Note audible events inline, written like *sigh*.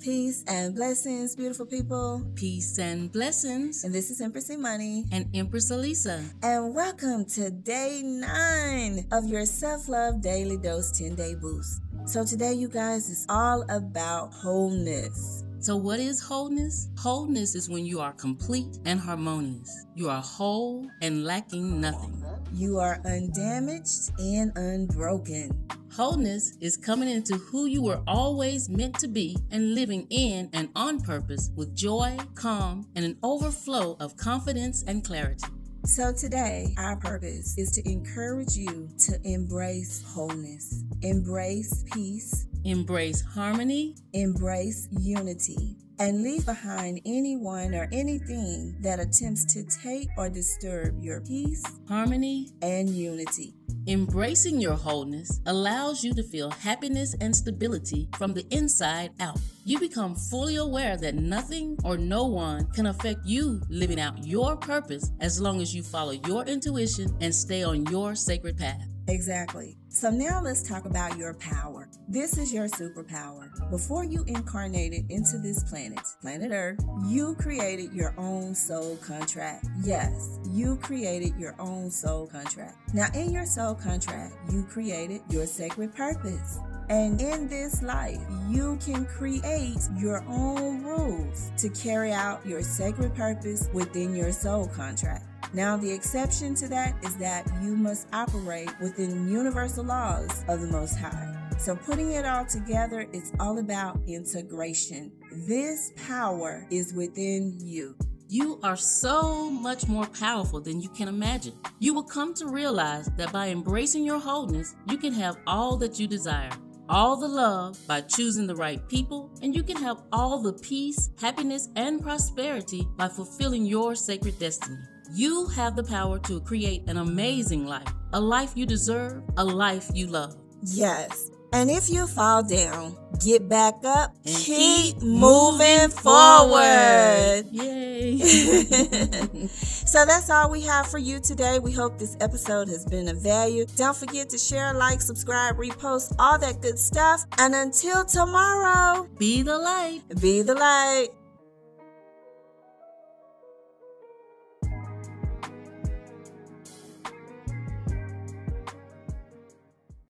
Peace and blessings, beautiful people. Peace and blessings. And this is Empress Money and Empress Elisa. And welcome to day nine of your self love daily dose 10 day boost. So, today, you guys, is all about wholeness. So, what is wholeness? Wholeness is when you are complete and harmonious. You are whole and lacking nothing. You are undamaged and unbroken. Wholeness is coming into who you were always meant to be and living in and on purpose with joy, calm, and an overflow of confidence and clarity. So, today, our purpose is to encourage you to embrace wholeness, embrace peace, embrace harmony, embrace unity, and leave behind anyone or anything that attempts to take or disturb your peace, harmony, and unity. Embracing your wholeness allows you to feel happiness and stability from the inside out. You become fully aware that nothing or no one can affect you living out your purpose as long as you follow your intuition and stay on your sacred path. Exactly. So now let's talk about your power. This is your superpower. Before you incarnated into this planet, planet Earth, you created your own soul contract. Yes, you created your own soul contract. Now, in your soul contract, you created your sacred purpose. And in this life, you can create your own rules to carry out your sacred purpose within your soul contract. Now, the exception to that is that you must operate within universal laws of the Most High. So, putting it all together, it's all about integration. This power is within you. You are so much more powerful than you can imagine. You will come to realize that by embracing your wholeness, you can have all that you desire all the love by choosing the right people, and you can have all the peace, happiness, and prosperity by fulfilling your sacred destiny. You have the power to create an amazing life, a life you deserve, a life you love. Yes. And if you fall down, get back up and keep, keep moving forward. Yay. *laughs* *laughs* so that's all we have for you today. We hope this episode has been of value. Don't forget to share, like, subscribe, repost, all that good stuff. And until tomorrow, be the light. Be the light.